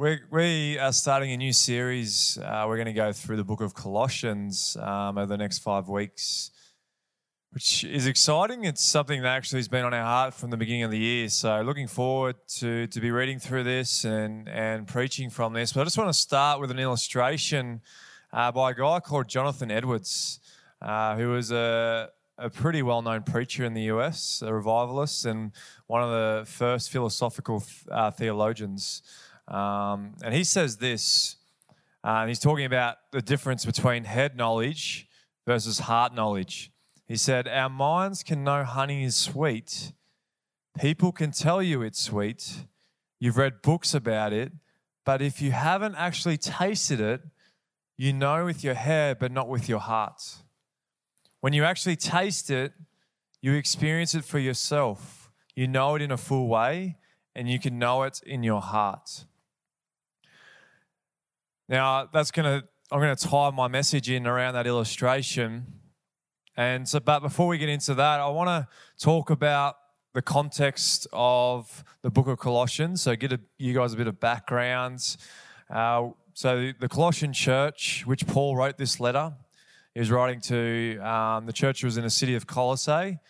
we we are starting a new series. Uh, we're going to go through the book of Colossians um, over the next five weeks, which is exciting. It's something that actually has been on our heart from the beginning of the year. So, looking forward to to be reading through this and and preaching from this. But I just want to start with an illustration uh, by a guy called Jonathan Edwards, uh, who was a a pretty well known preacher in the US, a revivalist, and one of the first philosophical uh, theologians. Um, and he says this, uh, he's talking about the difference between head knowledge versus heart knowledge. He said, Our minds can know honey is sweet. People can tell you it's sweet. You've read books about it. But if you haven't actually tasted it, you know with your head, but not with your heart. When you actually taste it, you experience it for yourself. You know it in a full way, and you can know it in your heart. Now, that's going to, I'm going to tie my message in around that illustration. And so, but before we get into that, I want to talk about the context of the book of Colossians. So, get a, you guys a bit of background. Uh, so, the Colossian church, which Paul wrote this letter, he was writing to um, the church was in the city of Colossae,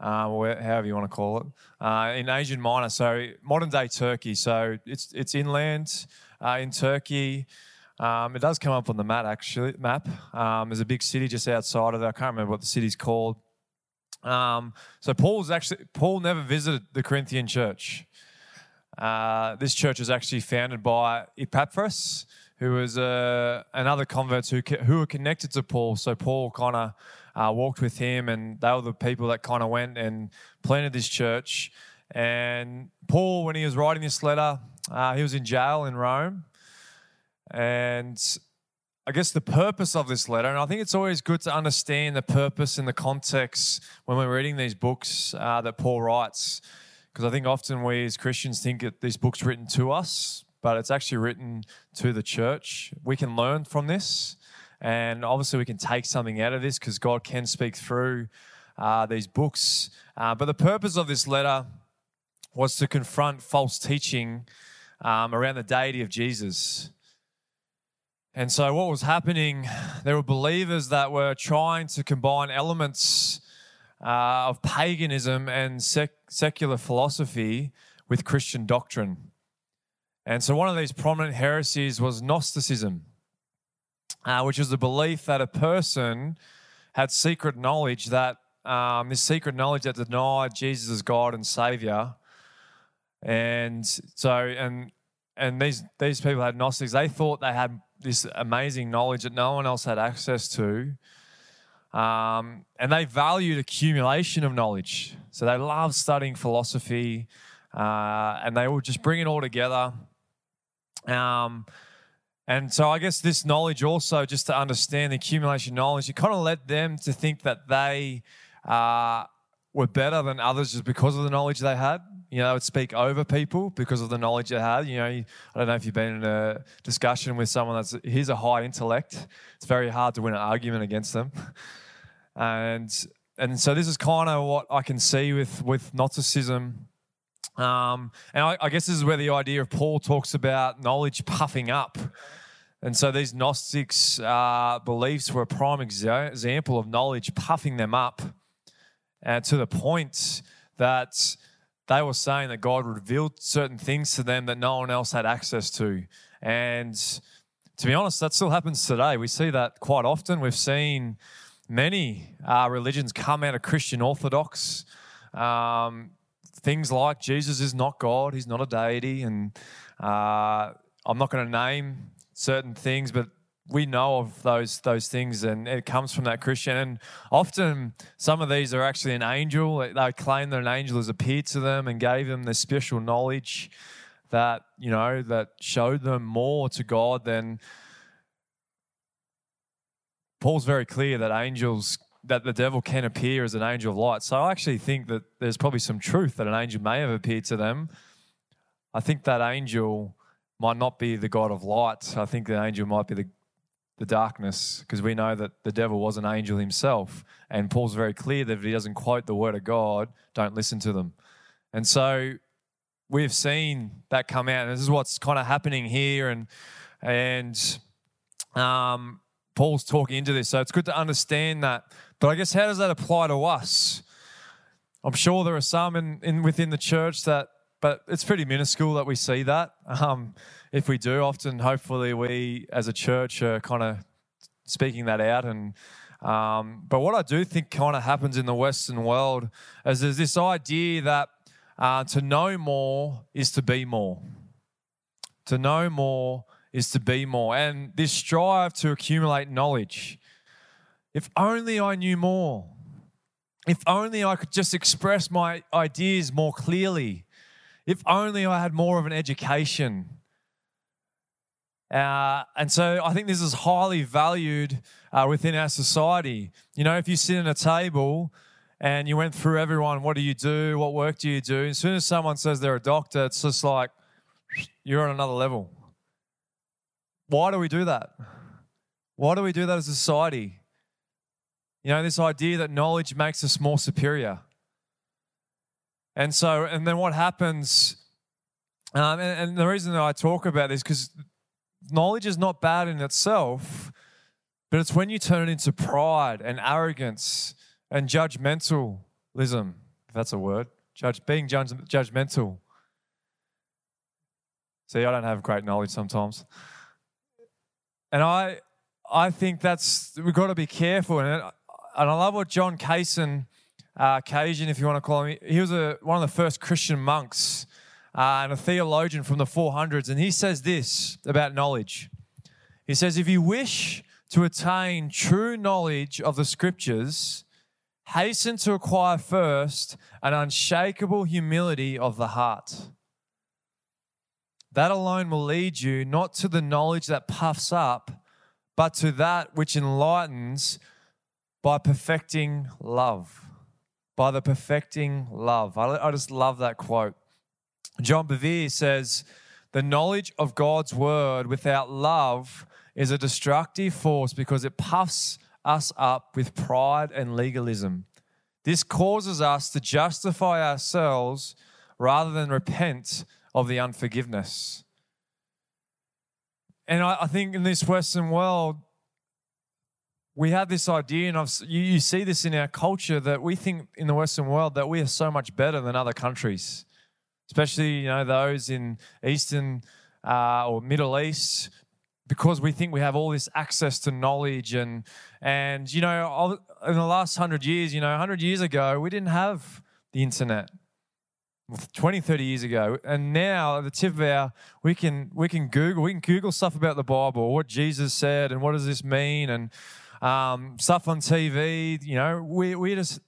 or however you want to call it, uh, in Asia Minor, so modern day Turkey. So it's it's inland uh, in Turkey. Um, it does come up on the map actually. Map. Um, there's a big city just outside of it. I can't remember what the city's called. Um, so Paul's actually Paul never visited the Corinthian church. Uh, this church was actually founded by Epaphras, who was uh, another convert who who were connected to Paul. So Paul kind of uh, walked with him, and they were the people that kind of went and planted this church. And Paul, when he was writing this letter, uh, he was in jail in Rome. And I guess the purpose of this letter, and I think it's always good to understand the purpose and the context when we're reading these books uh, that Paul writes, because I think often we as Christians think that this book's written to us, but it's actually written to the church. We can learn from this, and obviously we can take something out of this because God can speak through uh, these books. Uh, but the purpose of this letter was to confront false teaching um, around the deity of Jesus. And so, what was happening, there were believers that were trying to combine elements uh, of paganism and sec- secular philosophy with Christian doctrine. And so, one of these prominent heresies was Gnosticism, uh, which is the belief that a person had secret knowledge that um, this secret knowledge that denied Jesus as God and Savior. And so, and and these these people had Gnostics. They thought they had this amazing knowledge that no one else had access to. Um, and they valued accumulation of knowledge. So they loved studying philosophy uh, and they would just bring it all together. Um, and so I guess this knowledge also, just to understand the accumulation of knowledge, it kind of led them to think that they uh, were better than others just because of the knowledge they had. You know, they would speak over people because of the knowledge they had. You know, I don't know if you've been in a discussion with someone that's he's a high intellect. It's very hard to win an argument against them. And and so this is kind of what I can see with with Gnosticism. Um, and I, I guess this is where the idea of Paul talks about knowledge puffing up. And so these Gnostics' uh, beliefs were a prime exa- example of knowledge puffing them up and to the point that they were saying that God revealed certain things to them that no one else had access to. And to be honest, that still happens today. We see that quite often. We've seen many uh, religions come out of Christian Orthodox. Um, things like Jesus is not God, he's not a deity. And uh, I'm not going to name certain things, but we know of those those things, and it comes from that Christian. And often, some of these are actually an angel. They claim that an angel has appeared to them and gave them this special knowledge that you know that showed them more to God than. Paul's very clear that angels that the devil can appear as an angel of light. So I actually think that there's probably some truth that an angel may have appeared to them. I think that angel might not be the God of light. I think the angel might be the the darkness because we know that the devil was an angel himself. And Paul's very clear that if he doesn't quote the word of God, don't listen to them. And so we've seen that come out. And this is what's kind of happening here. And, and um, Paul's talking into this. So it's good to understand that. But I guess how does that apply to us? I'm sure there are some in, in within the church that, but it's pretty minuscule that we see that. Um, if we do, often, hopefully, we as a church are kind of speaking that out. And um, but what I do think kind of happens in the Western world is there's this idea that uh, to know more is to be more. To know more is to be more, and this strive to accumulate knowledge. If only I knew more. If only I could just express my ideas more clearly. If only I had more of an education. Uh, and so I think this is highly valued uh, within our society. You know, if you sit at a table and you went through everyone, what do you do? What work do you do? As soon as someone says they're a doctor, it's just like you're on another level. Why do we do that? Why do we do that as a society? You know, this idea that knowledge makes us more superior. And so, and then what happens, um, and, and the reason that I talk about this, because knowledge is not bad in itself, but it's when you turn it into pride and arrogance and judgmentalism, if that's a word, judge, being judge, judgmental. See, I don't have great knowledge sometimes. And I, I think that's, we've got to be careful. And and I love what John Cason, uh, Cassian, if you want to call him, he was a, one of the first Christian monks uh, and a theologian from the 400s. And he says this about knowledge. He says, If you wish to attain true knowledge of the scriptures, hasten to acquire first an unshakable humility of the heart. That alone will lead you not to the knowledge that puffs up, but to that which enlightens by perfecting love. By the perfecting love. I, I just love that quote. John Bevere says, The knowledge of God's word without love is a destructive force because it puffs us up with pride and legalism. This causes us to justify ourselves rather than repent of the unforgiveness. And I, I think in this Western world, we have this idea, and I've, you, you see this in our culture, that we think in the Western world that we are so much better than other countries, especially you know those in Eastern uh, or Middle East, because we think we have all this access to knowledge and and you know in the last hundred years, you know, hundred years ago we didn't have the internet. 20 30 years ago and now at the tip of our we can we can google we can google stuff about the bible what jesus said and what does this mean and um, stuff on TV. You know, we we just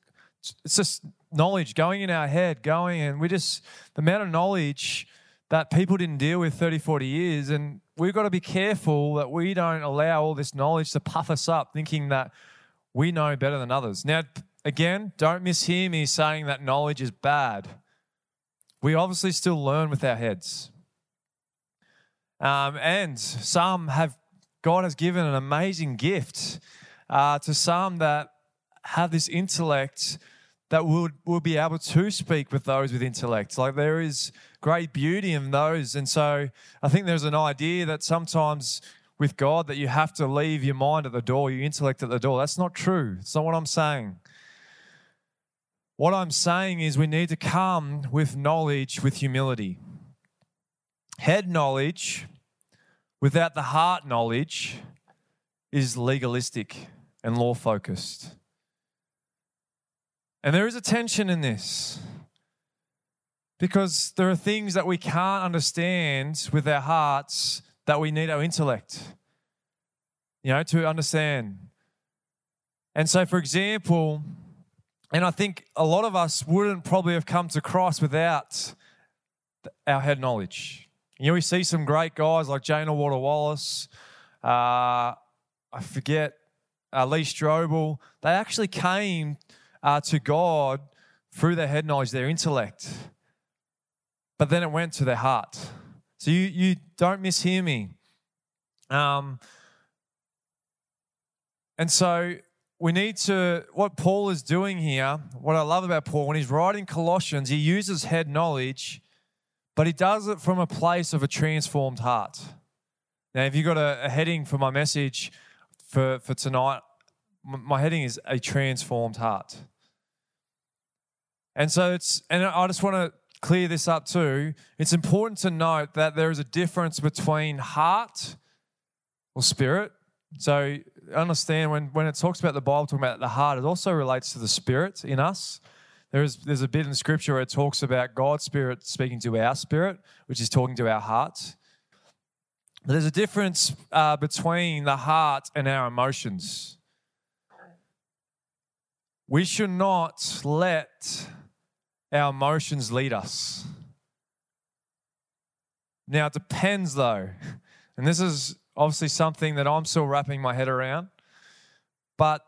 it's just knowledge going in our head, going, and we just the amount of knowledge that people didn't deal with 30, 40 years, and we've got to be careful that we don't allow all this knowledge to puff us up, thinking that we know better than others. Now, again, don't mishear me saying that knowledge is bad. We obviously still learn with our heads. Um, and some have, God has given an amazing gift uh, to some that have this intellect that we'll, we'll be able to speak with those with intellect. Like there is great beauty in those, and so I think there's an idea that sometimes with God that you have to leave your mind at the door, your intellect at the door. That's not true. It's not what I'm saying. What I'm saying is we need to come with knowledge with humility. Head knowledge without the heart knowledge is legalistic and law focused. And there is a tension in this because there are things that we can't understand with our hearts that we need our intellect, you know, to understand. And so, for example, and I think a lot of us wouldn't probably have come to Christ without our head knowledge. You know, we see some great guys like J. Warner Wallace. Uh, I forget uh, Lee Strobel, they actually came uh, to God through their head knowledge, their intellect. But then it went to their heart. So you, you don't mishear me. Um, and so we need to, what Paul is doing here, what I love about Paul, when he's writing Colossians, he uses head knowledge, but he does it from a place of a transformed heart. Now, if you've got a, a heading for my message for, for tonight, my heading is a transformed heart. And so it's, and I just want to clear this up too. It's important to note that there is a difference between heart or spirit. So understand when, when it talks about the Bible talking about the heart, it also relates to the spirit in us. There is there's a bit in scripture where it talks about God's spirit speaking to our spirit, which is talking to our heart. But there's a difference uh, between the heart and our emotions. We should not let our emotions lead us. Now, it depends though. And this is obviously something that I'm still wrapping my head around. But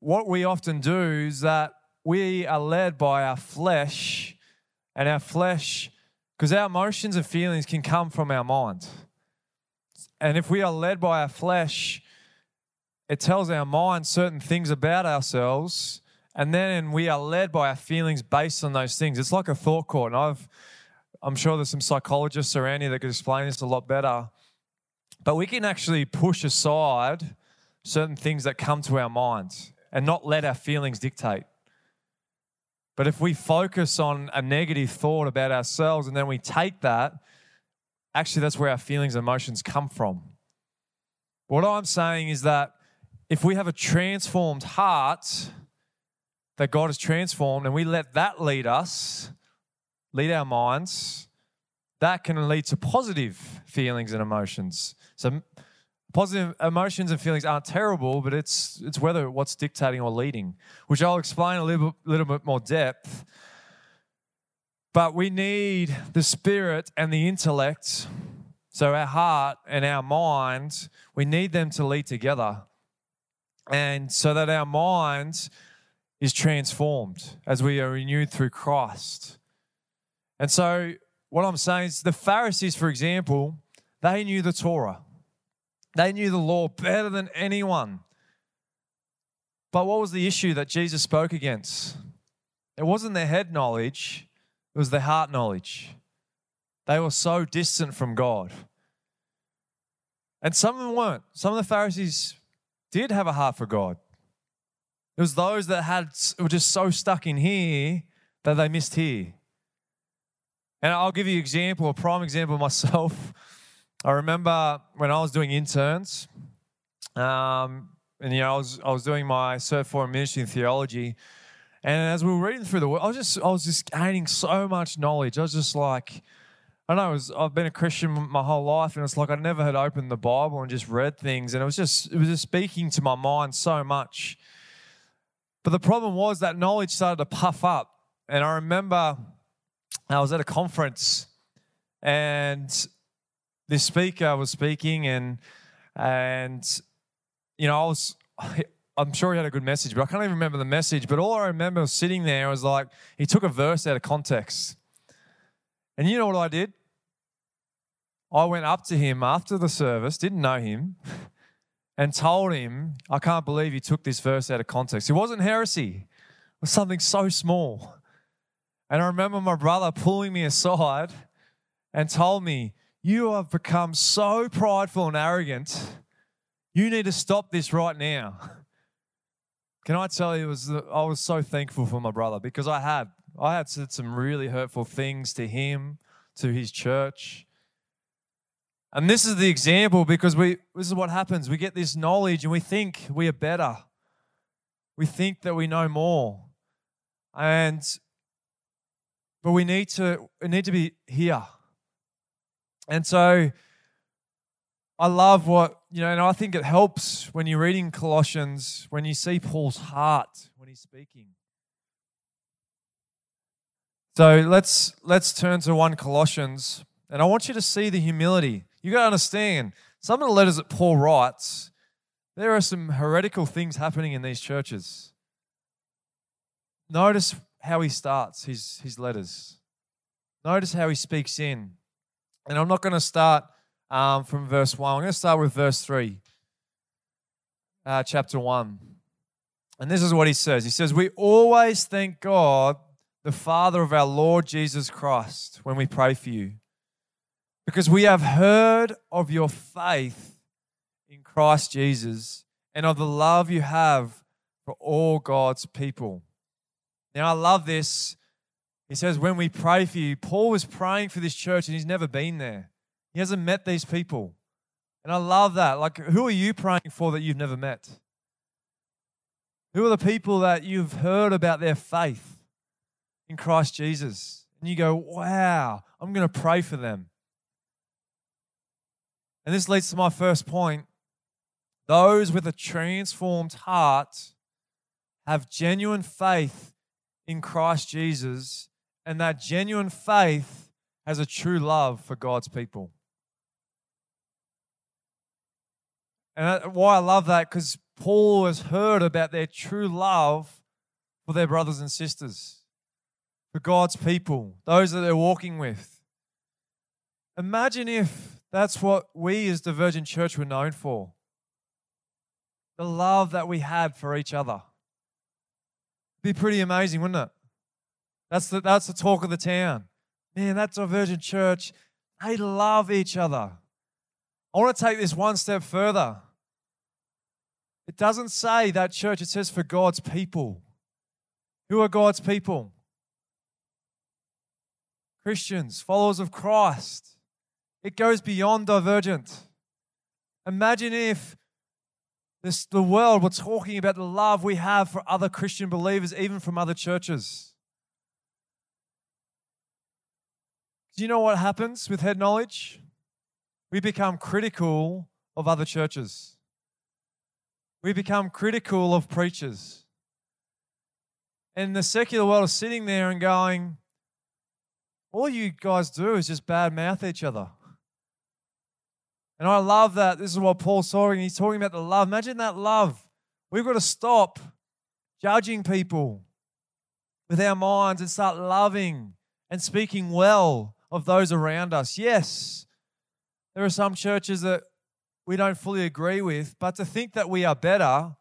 what we often do is that we are led by our flesh, and our flesh, because our emotions and feelings can come from our mind. And if we are led by our flesh, it tells our mind certain things about ourselves, and then we are led by our feelings based on those things. It's like a thought court, and I've, I'm sure there's some psychologists around here that could explain this a lot better. But we can actually push aside certain things that come to our minds and not let our feelings dictate. But if we focus on a negative thought about ourselves and then we take that, actually, that's where our feelings and emotions come from. What I'm saying is that if we have a transformed heart that God has transformed and we let that lead us, lead our minds, that can lead to positive feelings and emotions. So positive emotions and feelings aren't terrible, but it's it's whether what's dictating or leading, which I'll explain a little, little bit more depth. But we need the spirit and the intellect, so our heart and our mind, we need them to lead together. And so that our mind is transformed as we are renewed through Christ. And so, what I'm saying is, the Pharisees, for example, they knew the Torah. They knew the law better than anyone. But what was the issue that Jesus spoke against? It wasn't their head knowledge, it was their heart knowledge. They were so distant from God. And some of them weren't. Some of the Pharisees did have a heart for God. It was those that had were just so stuck in here that they missed here. And I'll give you an example, a prime example myself. I remember when I was doing interns, um, and you know, I was I was doing my cert for ministry in theology, and as we were reading through the, I was just I was just gaining so much knowledge. I was just like, I know was, I've been a Christian my whole life, and it's like I never had opened the Bible and just read things, and it was just it was just speaking to my mind so much. But the problem was that knowledge started to puff up, and I remember I was at a conference, and this speaker was speaking and and you know I was I'm sure he had a good message, but I can't even remember the message. But all I remember was sitting there was like he took a verse out of context. And you know what I did? I went up to him after the service, didn't know him, and told him, I can't believe you took this verse out of context. It wasn't heresy, it was something so small. And I remember my brother pulling me aside and told me, you have become so prideful and arrogant. You need to stop this right now. Can I tell you, was I was so thankful for my brother because I had I had said some really hurtful things to him, to his church. And this is the example because we this is what happens. We get this knowledge and we think we are better. We think that we know more. And but we need to we need to be here. And so I love what, you know, and I think it helps when you're reading Colossians, when you see Paul's heart when he's speaking. So let's let's turn to 1 Colossians, and I want you to see the humility. You got to understand, some of the letters that Paul writes, there are some heretical things happening in these churches. Notice how he starts his, his letters. Notice how he speaks in. And I'm not going to start um, from verse 1. I'm going to start with verse 3, uh, chapter 1. And this is what he says He says, We always thank God the Father of our Lord Jesus Christ when we pray for you. Because we have heard of your faith in Christ Jesus and of the love you have for all God's people. Now, I love this. He says, when we pray for you, Paul was praying for this church and he's never been there. He hasn't met these people. And I love that. Like, who are you praying for that you've never met? Who are the people that you've heard about their faith in Christ Jesus? And you go, wow, I'm going to pray for them. And this leads to my first point. Those with a transformed heart have genuine faith in Christ Jesus, and that genuine faith has a true love for God's people. And why I love that, because Paul has heard about their true love for their brothers and sisters, for God's people, those that they're walking with. Imagine if that's what we as the Virgin Church were known for the love that we had for each other. It'd be pretty amazing, wouldn't it? That's the, that's the talk of the town. Man, that's our Virgin Church. They love each other. I want to take this one step further. It doesn't say that church, it says for God's people. Who are God's people? Christians, followers of Christ. It goes beyond divergent. Imagine if this, the world were talking about the love we have for other Christian believers, even from other churches. Do you know what happens with head knowledge? We become critical of other churches. We become critical of preachers. And the secular world is sitting there and going, all you guys do is just bad mouth each other. And I love that. This is what Paul's talking. He's talking about the love. Imagine that love. We've got to stop judging people with our minds and start loving and speaking well of those around us. Yes, there are some churches that we don't fully agree with, but to think that we are better,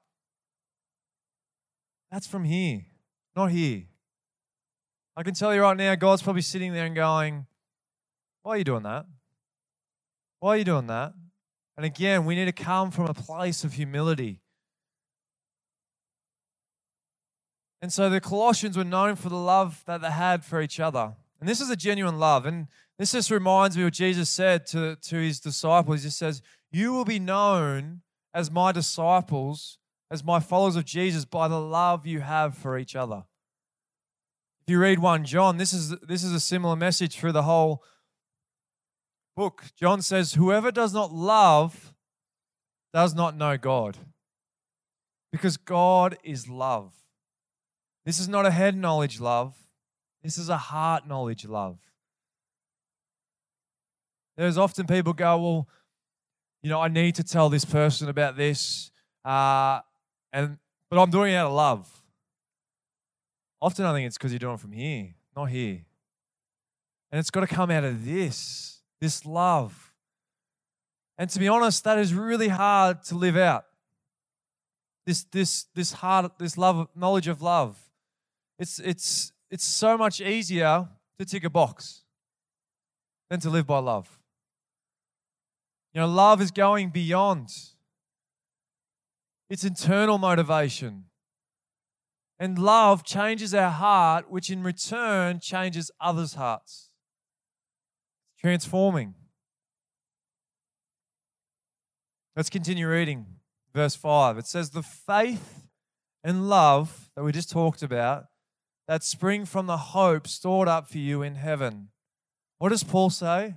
that's from here, not here. I can tell you right now, God's probably sitting there and going, Why are you doing that? Why are you doing that? And again, we need to come from a place of humility. And so the Colossians were known for the love that they had for each other. And this is a genuine love. And this just reminds me what Jesus said to, to his disciples. He just says, you will be known as my disciples, as my followers of Jesus, by the love you have for each other. If you read 1 John, this is, this is a similar message through the whole book. John says, Whoever does not love does not know God, because God is love. This is not a head knowledge love, this is a heart knowledge love. There's often people go, Well, you know, I need to tell this person about this, uh, and but I'm doing it out of love. Often I think it's because you're doing it from here, not here. And it's got to come out of this, this love. And to be honest, that is really hard to live out. This, this, this heart, this love, knowledge of love. It's, it's, it's so much easier to tick a box than to live by love. You know, love is going beyond. It's internal motivation. And love changes our heart, which in return changes others' hearts. Transforming. Let's continue reading verse 5. It says, The faith and love that we just talked about that spring from the hope stored up for you in heaven. What does Paul say?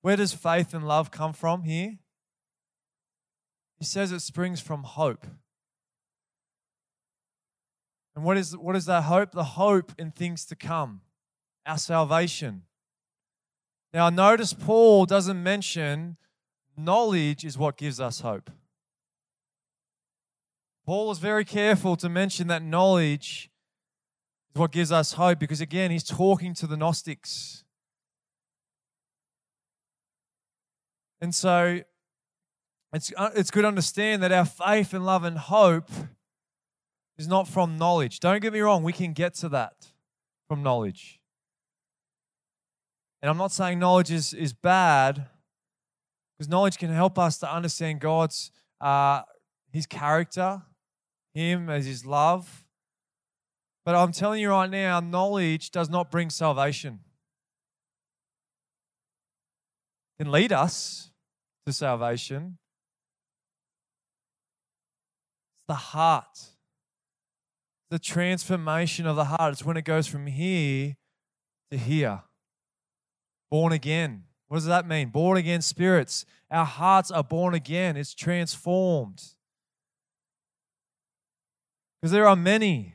Where does faith and love come from here? He says it springs from hope. And what is, what is that hope? The hope in things to come, our salvation. Now, notice Paul doesn't mention knowledge is what gives us hope. Paul is very careful to mention that knowledge is what gives us hope because, again, he's talking to the Gnostics. And so it's, uh, it's good to understand that our faith and love and hope is not from knowledge. Don't get me wrong, we can get to that. from knowledge. And I'm not saying knowledge is, is bad, because knowledge can help us to understand God's uh, his character, him as his love. But I'm telling you right now, knowledge does not bring salvation. It can lead us to salvation. It's the heart, the transformation of the heart. It's when it goes from here to here. Born again. What does that mean? Born again spirits. Our hearts are born again, it's transformed. Because there are many,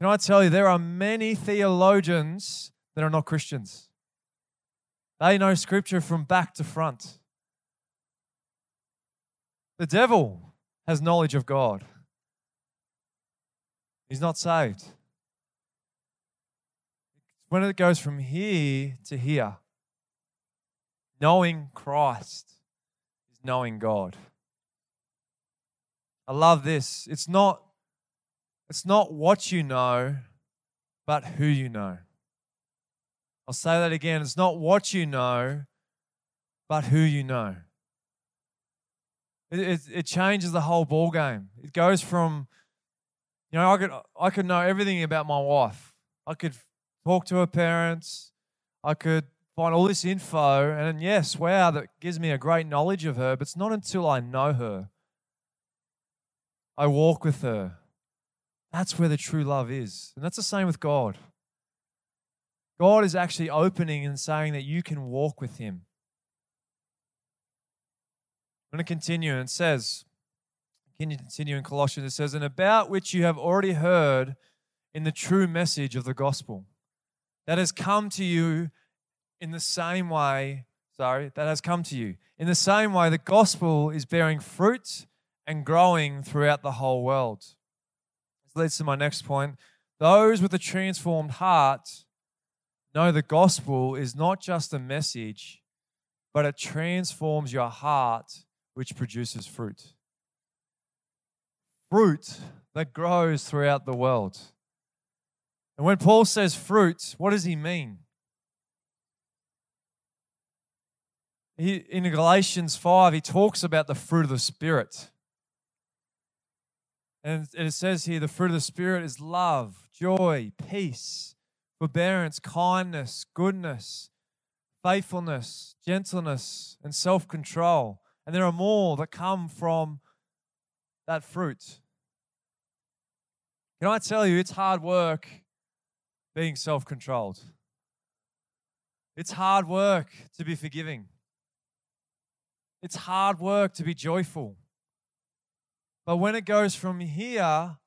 can I tell you, there are many theologians that are not Christians. They know scripture from back to front. The devil has knowledge of God, he's not saved. When it goes from here to here, knowing Christ is knowing God. I love this. It's not it's not what you know, but who you know. I'll say that again. It's not what you know, but who you know. It, it, it changes the whole ball game. It goes from, you know, I could I could know everything about my wife. I could talk to her parents. I could find all this info, and yes, wow, that gives me a great knowledge of her. But it's not until I know her, I walk with her, that's where the true love is. And that's the same with God. God is actually opening and saying that you can walk with Him. I'm going to continue and says, continue in Colossians? It says, and about which you have already heard in the true message of the gospel that has come to you in the same way, sorry, that has come to you. In the same way, the gospel is bearing fruit and growing throughout the whole world This leads to my next point. Those with a transformed heart know the gospel is not just a message, but it transforms your heart, which produces fruit. Fruit that grows throughout the world. And when Paul says fruit, what does he mean? He, in Galatians 5, he talks about the fruit of the Spirit. And it says here the fruit of the Spirit is love, joy, peace, forbearance, kindness, goodness, faithfulness, gentleness, and self control. And there are more that come from that fruit. Can I tell you, it's hard work being self controlled. It's hard work to be forgiving. It's hard work to be joyful. But when it goes from here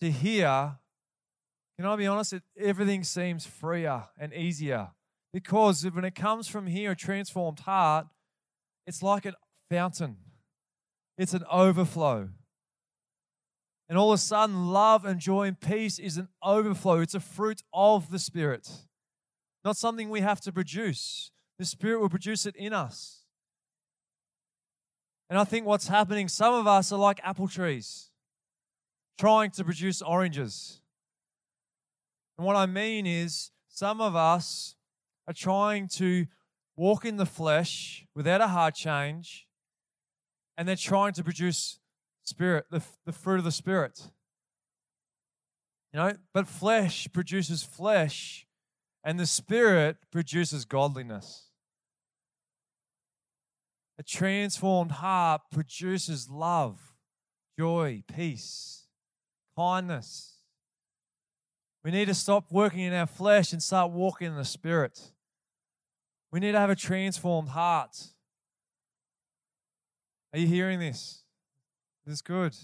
to here, can I be honest? It, everything seems freer and easier because when it comes from here, a transformed heart, it's like a fountain, it's an overflow. And all of a sudden, love and joy and peace is an overflow. It's a fruit of the Spirit, not something we have to produce. The Spirit will produce it in us. And I think what's happening, some of us are like apple trees trying to produce oranges. And what I mean is, some of us are trying to walk in the flesh without a heart change, and they're trying to produce spirit, the, the fruit of the spirit. You know, but flesh produces flesh, and the spirit produces godliness. A transformed heart produces love, joy, peace, kindness. We need to stop working in our flesh and start walking in the Spirit. We need to have a transformed heart. Are you hearing this? This is good.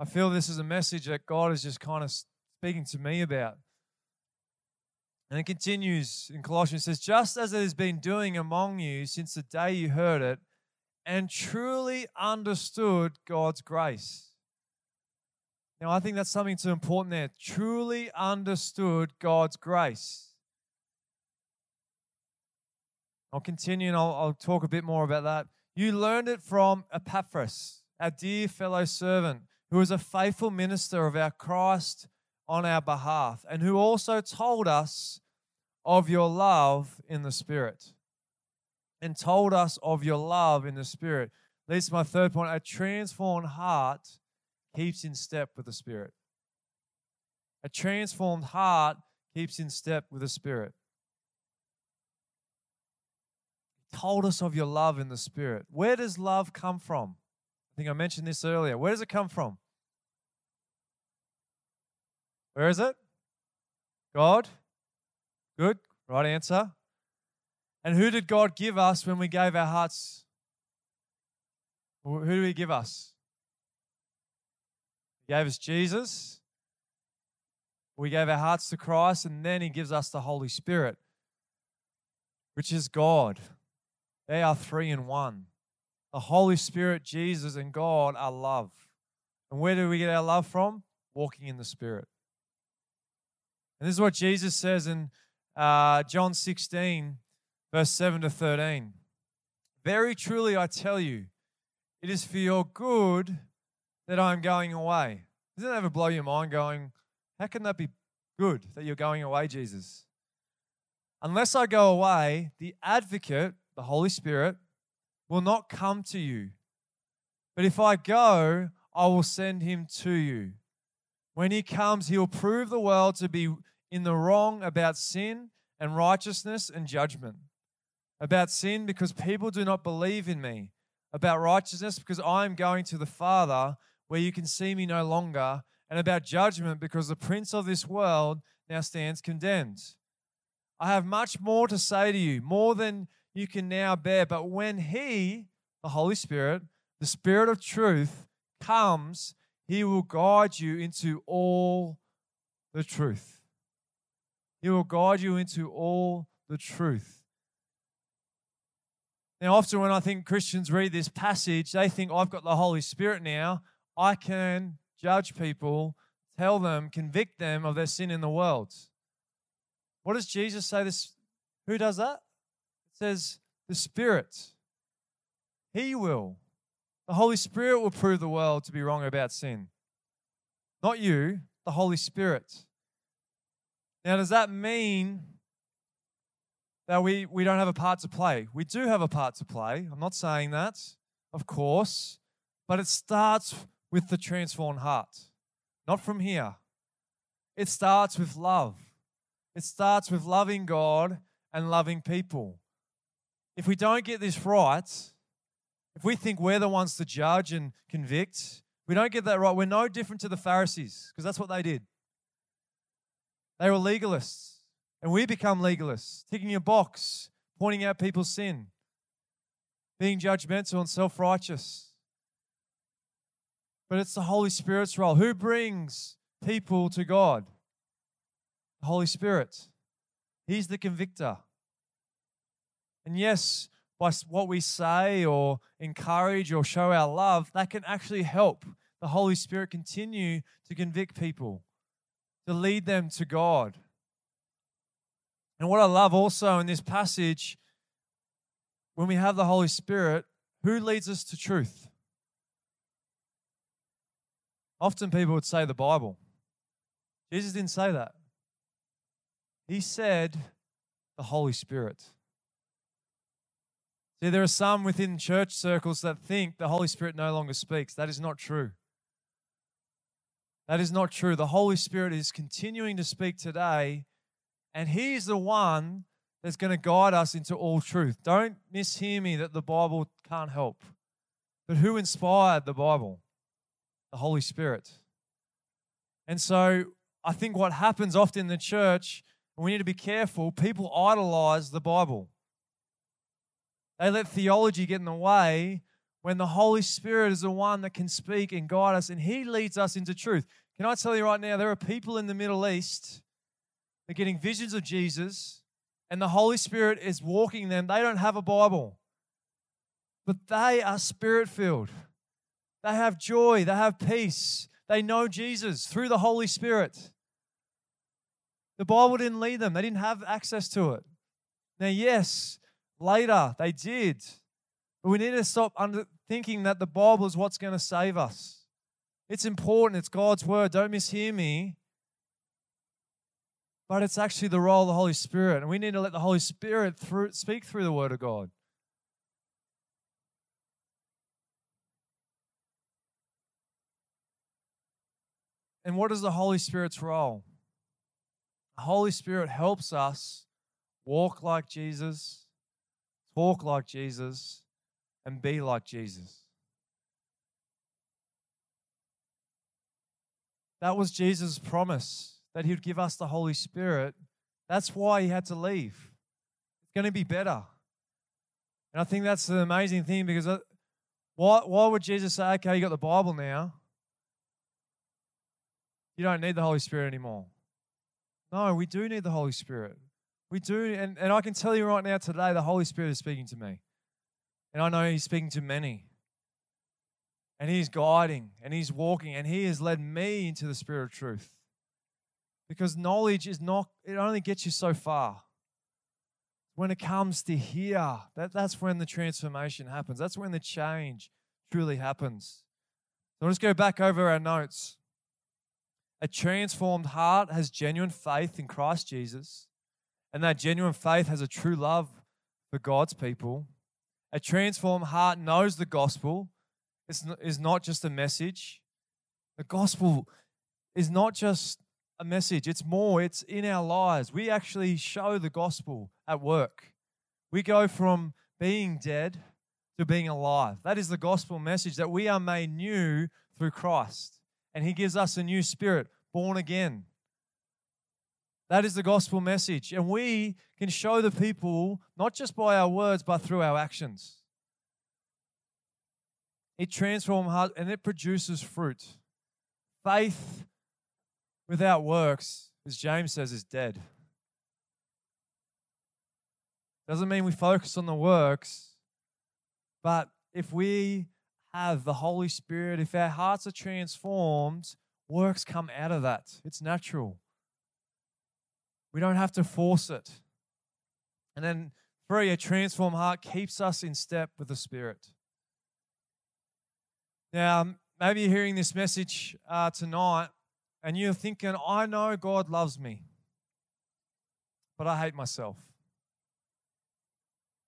I feel this is a message that God is just kind of speaking to me about. And it continues in Colossians, It says, just as it has been doing among you since the day you heard it and truly understood God's grace. Now, I think that's something too important there. Truly understood God's grace. I'll continue and I'll, I'll talk a bit more about that. You learned it from Epaphras, our dear fellow servant, who is a faithful minister of our Christ on our behalf, and who also told us of your love in the Spirit. And told us of your love in the Spirit. Leads to my third point a transformed heart keeps in step with the Spirit. A transformed heart keeps in step with the Spirit. Told us of your love in the Spirit. Where does love come from? I think I mentioned this earlier. Where does it come from? Where is it? God? Good. Right answer. And who did God give us when we gave our hearts? Who did He give us? He gave us Jesus. We gave our hearts to Christ, and then He gives us the Holy Spirit, which is God. They are three in one. The Holy Spirit, Jesus, and God are love. And where do we get our love from? Walking in the Spirit. And this is what Jesus says in uh, John 16, verse 7 to 13. Very truly, I tell you, it is for your good that I am going away. Doesn't that ever blow your mind going, how can that be good that you're going away, Jesus? Unless I go away, the advocate, the Holy Spirit, will not come to you. But if I go, I will send him to you. When he comes, he will prove the world to be in the wrong about sin and righteousness and judgment. About sin, because people do not believe in me. About righteousness, because I am going to the Father where you can see me no longer. And about judgment, because the prince of this world now stands condemned. I have much more to say to you, more than you can now bear. But when He, the Holy Spirit, the Spirit of truth, comes, He will guide you into all the truth. He will guide you into all the truth. Now, often when I think Christians read this passage, they think, I've got the Holy Spirit now. I can judge people, tell them, convict them of their sin in the world. What does Jesus say? This who does that? Says the Spirit. He will. The Holy Spirit will prove the world to be wrong about sin. Not you, the Holy Spirit. Now, does that mean that we, we don't have a part to play? We do have a part to play. I'm not saying that, of course, but it starts with the transformed heart, not from here. It starts with love. It starts with loving God and loving people. If we don't get this right, if we think we're the ones to judge and convict, we don't get that right, we're no different to the Pharisees because that's what they did. They were legalists, and we become legalists, ticking a box, pointing out people's sin, being judgmental and self righteous. But it's the Holy Spirit's role. Who brings people to God? The Holy Spirit. He's the convictor. And yes, by what we say or encourage or show our love, that can actually help the Holy Spirit continue to convict people to lead them to God. And what I love also in this passage, when we have the Holy Spirit, who leads us to truth? Often people would say the Bible. Jesus didn't say that. He said the Holy Spirit. See, there are some within church circles that think the Holy Spirit no longer speaks. That is not true. That is not true. The Holy Spirit is continuing to speak today, and He is the one that's going to guide us into all truth. Don't mishear me that the Bible can't help. But who inspired the Bible? The Holy Spirit. And so I think what happens often in the church, and we need to be careful, people idolize the Bible. They let theology get in the way when the Holy Spirit is the one that can speak and guide us and He leads us into truth. Can I tell you right now, there are people in the Middle East that are getting visions of Jesus and the Holy Spirit is walking them. They don't have a Bible, but they are spirit filled. They have joy, they have peace, they know Jesus through the Holy Spirit. The Bible didn't lead them, they didn't have access to it. Now, yes, later they did. But we need to stop under, thinking that the Bible is what's going to save us. It's important, it's God's word. Don't mishear me. but it's actually the role of the Holy Spirit. And we need to let the Holy Spirit through, speak through the Word of God. And what is the Holy Spirit's role? The Holy Spirit helps us walk like Jesus, talk like Jesus, and be like Jesus. That was Jesus' promise that he would give us the Holy Spirit. That's why he had to leave. It's going to be better. And I think that's the amazing thing because uh, why, why would Jesus say, okay, you got the Bible now? You don't need the Holy Spirit anymore. No, we do need the Holy Spirit. We do. And, and I can tell you right now, today, the Holy Spirit is speaking to me. And I know He's speaking to many and He's guiding and He's walking and He has led me into the Spirit of truth. Because knowledge is not, it only gets you so far. When it comes to here, that, that's when the transformation happens. That's when the change truly happens. So let's go back over our notes. A transformed heart has genuine faith in Christ Jesus, and that genuine faith has a true love for God's people. A transformed heart knows the gospel is not just a message. The gospel is not just a message, it's more, it's in our lives. We actually show the gospel at work. We go from being dead to being alive. That is the gospel message that we are made new through Christ. And He gives us a new spirit, born again. That is the gospel message. And we can show the people, not just by our words, but through our actions. It transforms heart and it produces fruit. Faith without works, as James says, is dead. Doesn't mean we focus on the works, but if we have the Holy Spirit, if our hearts are transformed, works come out of that. It's natural. We don't have to force it. And then, three, a transformed heart keeps us in step with the Spirit. Now, maybe you're hearing this message uh, tonight and you're thinking, I know God loves me, but I hate myself.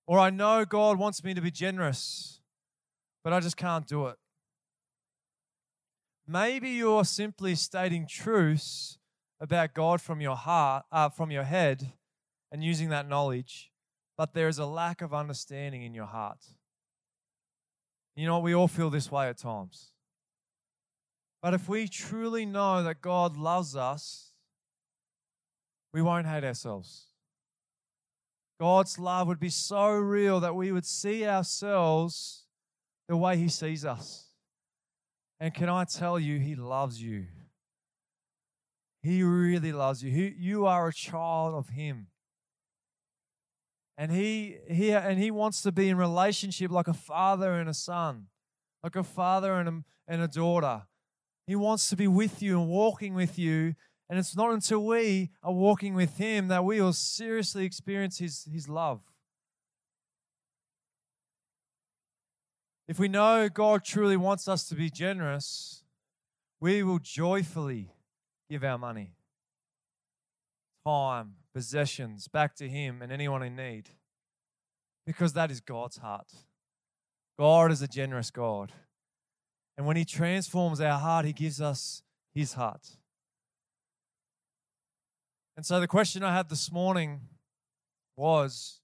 Or I know God wants me to be generous, but I just can't do it. Maybe you're simply stating truths about God from your heart, uh, from your head, and using that knowledge, but there is a lack of understanding in your heart. You know, we all feel this way at times. But if we truly know that God loves us, we won't hate ourselves. God's love would be so real that we would see ourselves the way He sees us. And can I tell you, He loves you. He really loves you. He, you are a child of Him. And he, he, and he wants to be in relationship like a father and a son, like a father and a, and a daughter. He wants to be with you and walking with you. And it's not until we are walking with him that we will seriously experience his, his love. If we know God truly wants us to be generous, we will joyfully give our money, time, possessions back to Him and anyone in need. Because that is God's heart. God is a generous God. And when He transforms our heart, He gives us His heart. And so the question I had this morning was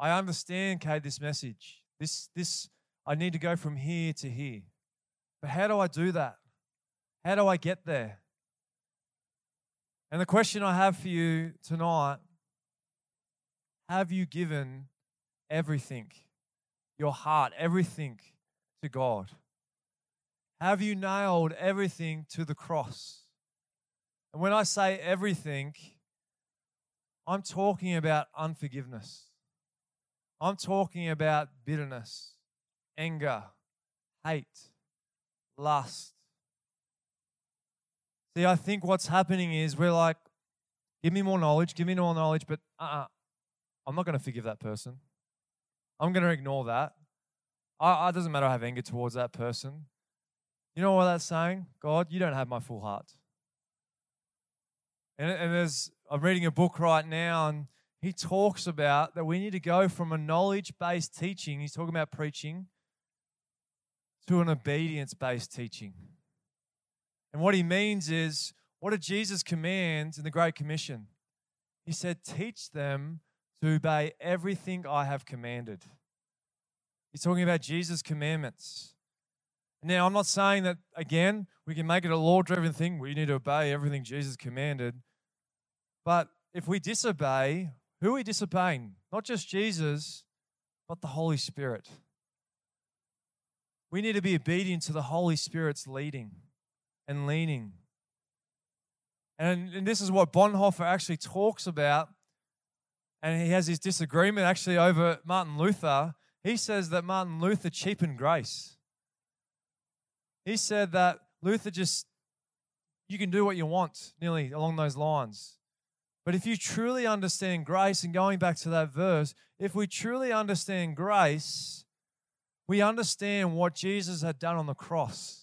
I understand, Kate, this message. This, this, I need to go from here to here. But how do I do that? How do I get there? And the question I have for you tonight have you given everything, your heart, everything to God? Have you nailed everything to the cross? And when I say everything, I'm talking about unforgiveness. I'm talking about bitterness, anger, hate, lust, See, I think what's happening is we're like, give me more knowledge, give me more knowledge, but uh-uh, I'm not going to forgive that person. I'm going to ignore that. I, it doesn't matter I have anger towards that person. You know what that's saying? God, you don't have my full heart. And, and there's, I'm reading a book right now, and he talks about that we need to go from a knowledge based teaching, he's talking about preaching, to an obedience based teaching. And what he means is, what did Jesus command in the Great Commission? He said, Teach them to obey everything I have commanded. He's talking about Jesus' commandments. Now, I'm not saying that, again, we can make it a law driven thing. We need to obey everything Jesus commanded. But if we disobey, who are we disobeying? Not just Jesus, but the Holy Spirit. We need to be obedient to the Holy Spirit's leading and leaning. And, and this is what Bonhoeffer actually talks about. And he has his disagreement actually over Martin Luther. He says that Martin Luther cheapened grace. He said that Luther just, you can do what you want, nearly along those lines. But if you truly understand grace, and going back to that verse, if we truly understand grace, we understand what Jesus had done on the cross.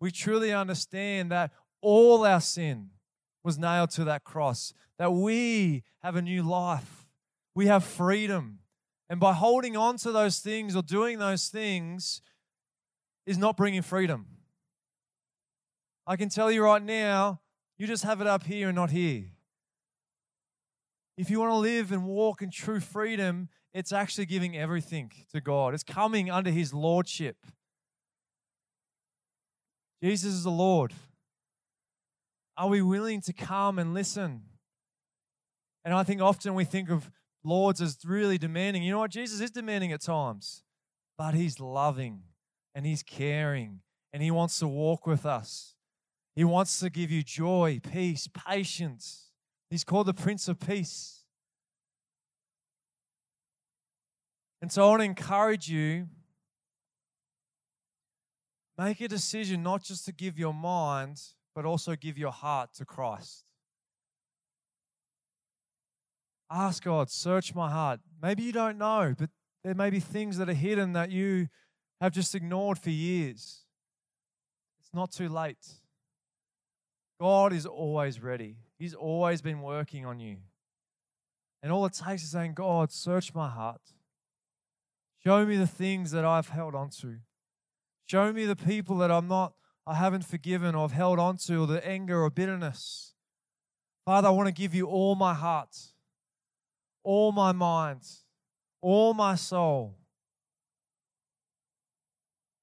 We truly understand that all our sin was nailed to that cross, that we have a new life, we have freedom. And by holding on to those things or doing those things is not bringing freedom. I can tell you right now, you just have it up here and not here. If you want to live and walk in true freedom, it's actually giving everything to God. It's coming under His Lordship. Jesus is the Lord. Are we willing to come and listen? And I think often we think of lords as really demanding. You know what? Jesus is demanding at times, but He's loving and He's caring and He wants to walk with us. He wants to give you joy, peace, patience. He's called the Prince of Peace. And so I want to encourage you make a decision not just to give your mind, but also give your heart to Christ. Ask God, search my heart. Maybe you don't know, but there may be things that are hidden that you have just ignored for years. It's not too late. God is always ready. He's always been working on you. And all it takes is saying, God, search my heart. Show me the things that I've held on to. Show me the people that I'm not, I haven't forgiven or have held on to, or the anger or bitterness. Father, I want to give you all my heart, all my mind, all my soul.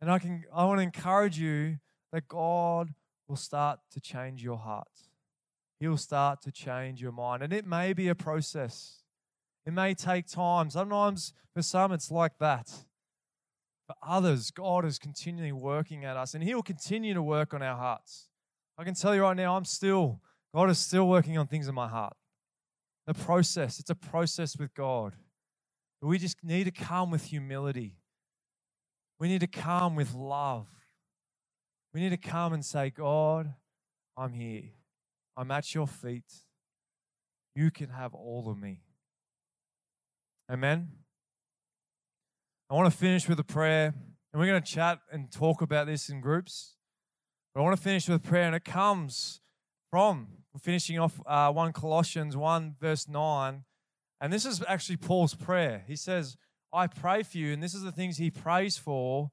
And I can I want to encourage you that God will start to change your heart. He'll start to change your mind. And it may be a process. It may take time. Sometimes for some it's like that. For others, God is continually working at us and He'll continue to work on our hearts. I can tell you right now, I'm still, God is still working on things in my heart. The process, it's a process with God. But we just need to come with humility. We need to come with love. We need to come and say, God, I'm here. I'm at your feet. You can have all of me. Amen. I want to finish with a prayer, and we're going to chat and talk about this in groups. But I want to finish with a prayer, and it comes from finishing off uh, 1 Colossians 1, verse 9. And this is actually Paul's prayer. He says, I pray for you, and this is the things he prays for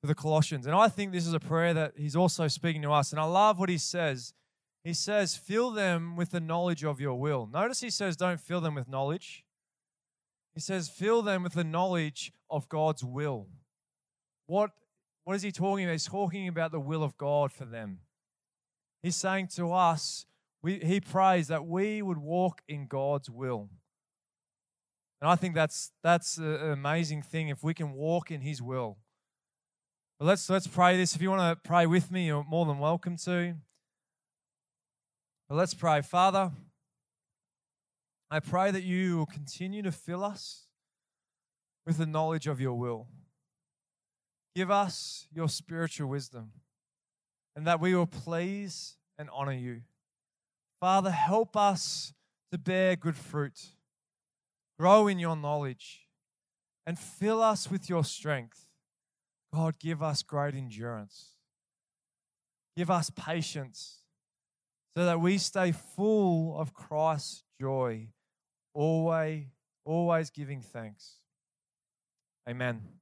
for the Colossians. And I think this is a prayer that he's also speaking to us. And I love what he says. He says, Fill them with the knowledge of your will. Notice he says, Don't fill them with knowledge. He says, Fill them with the knowledge of God's will. What, what is he talking about? He's talking about the will of God for them. He's saying to us, we, he prays that we would walk in God's will. And I think that's, that's an amazing thing if we can walk in his will. But let's, let's pray this. If you want to pray with me, you're more than welcome to. But let's pray. Father, I pray that you will continue to fill us with the knowledge of your will. Give us your spiritual wisdom and that we will please and honor you. Father, help us to bear good fruit, grow in your knowledge, and fill us with your strength God, give us great endurance. Give us patience so that we stay full of Christ's joy, always, always giving thanks. Amen.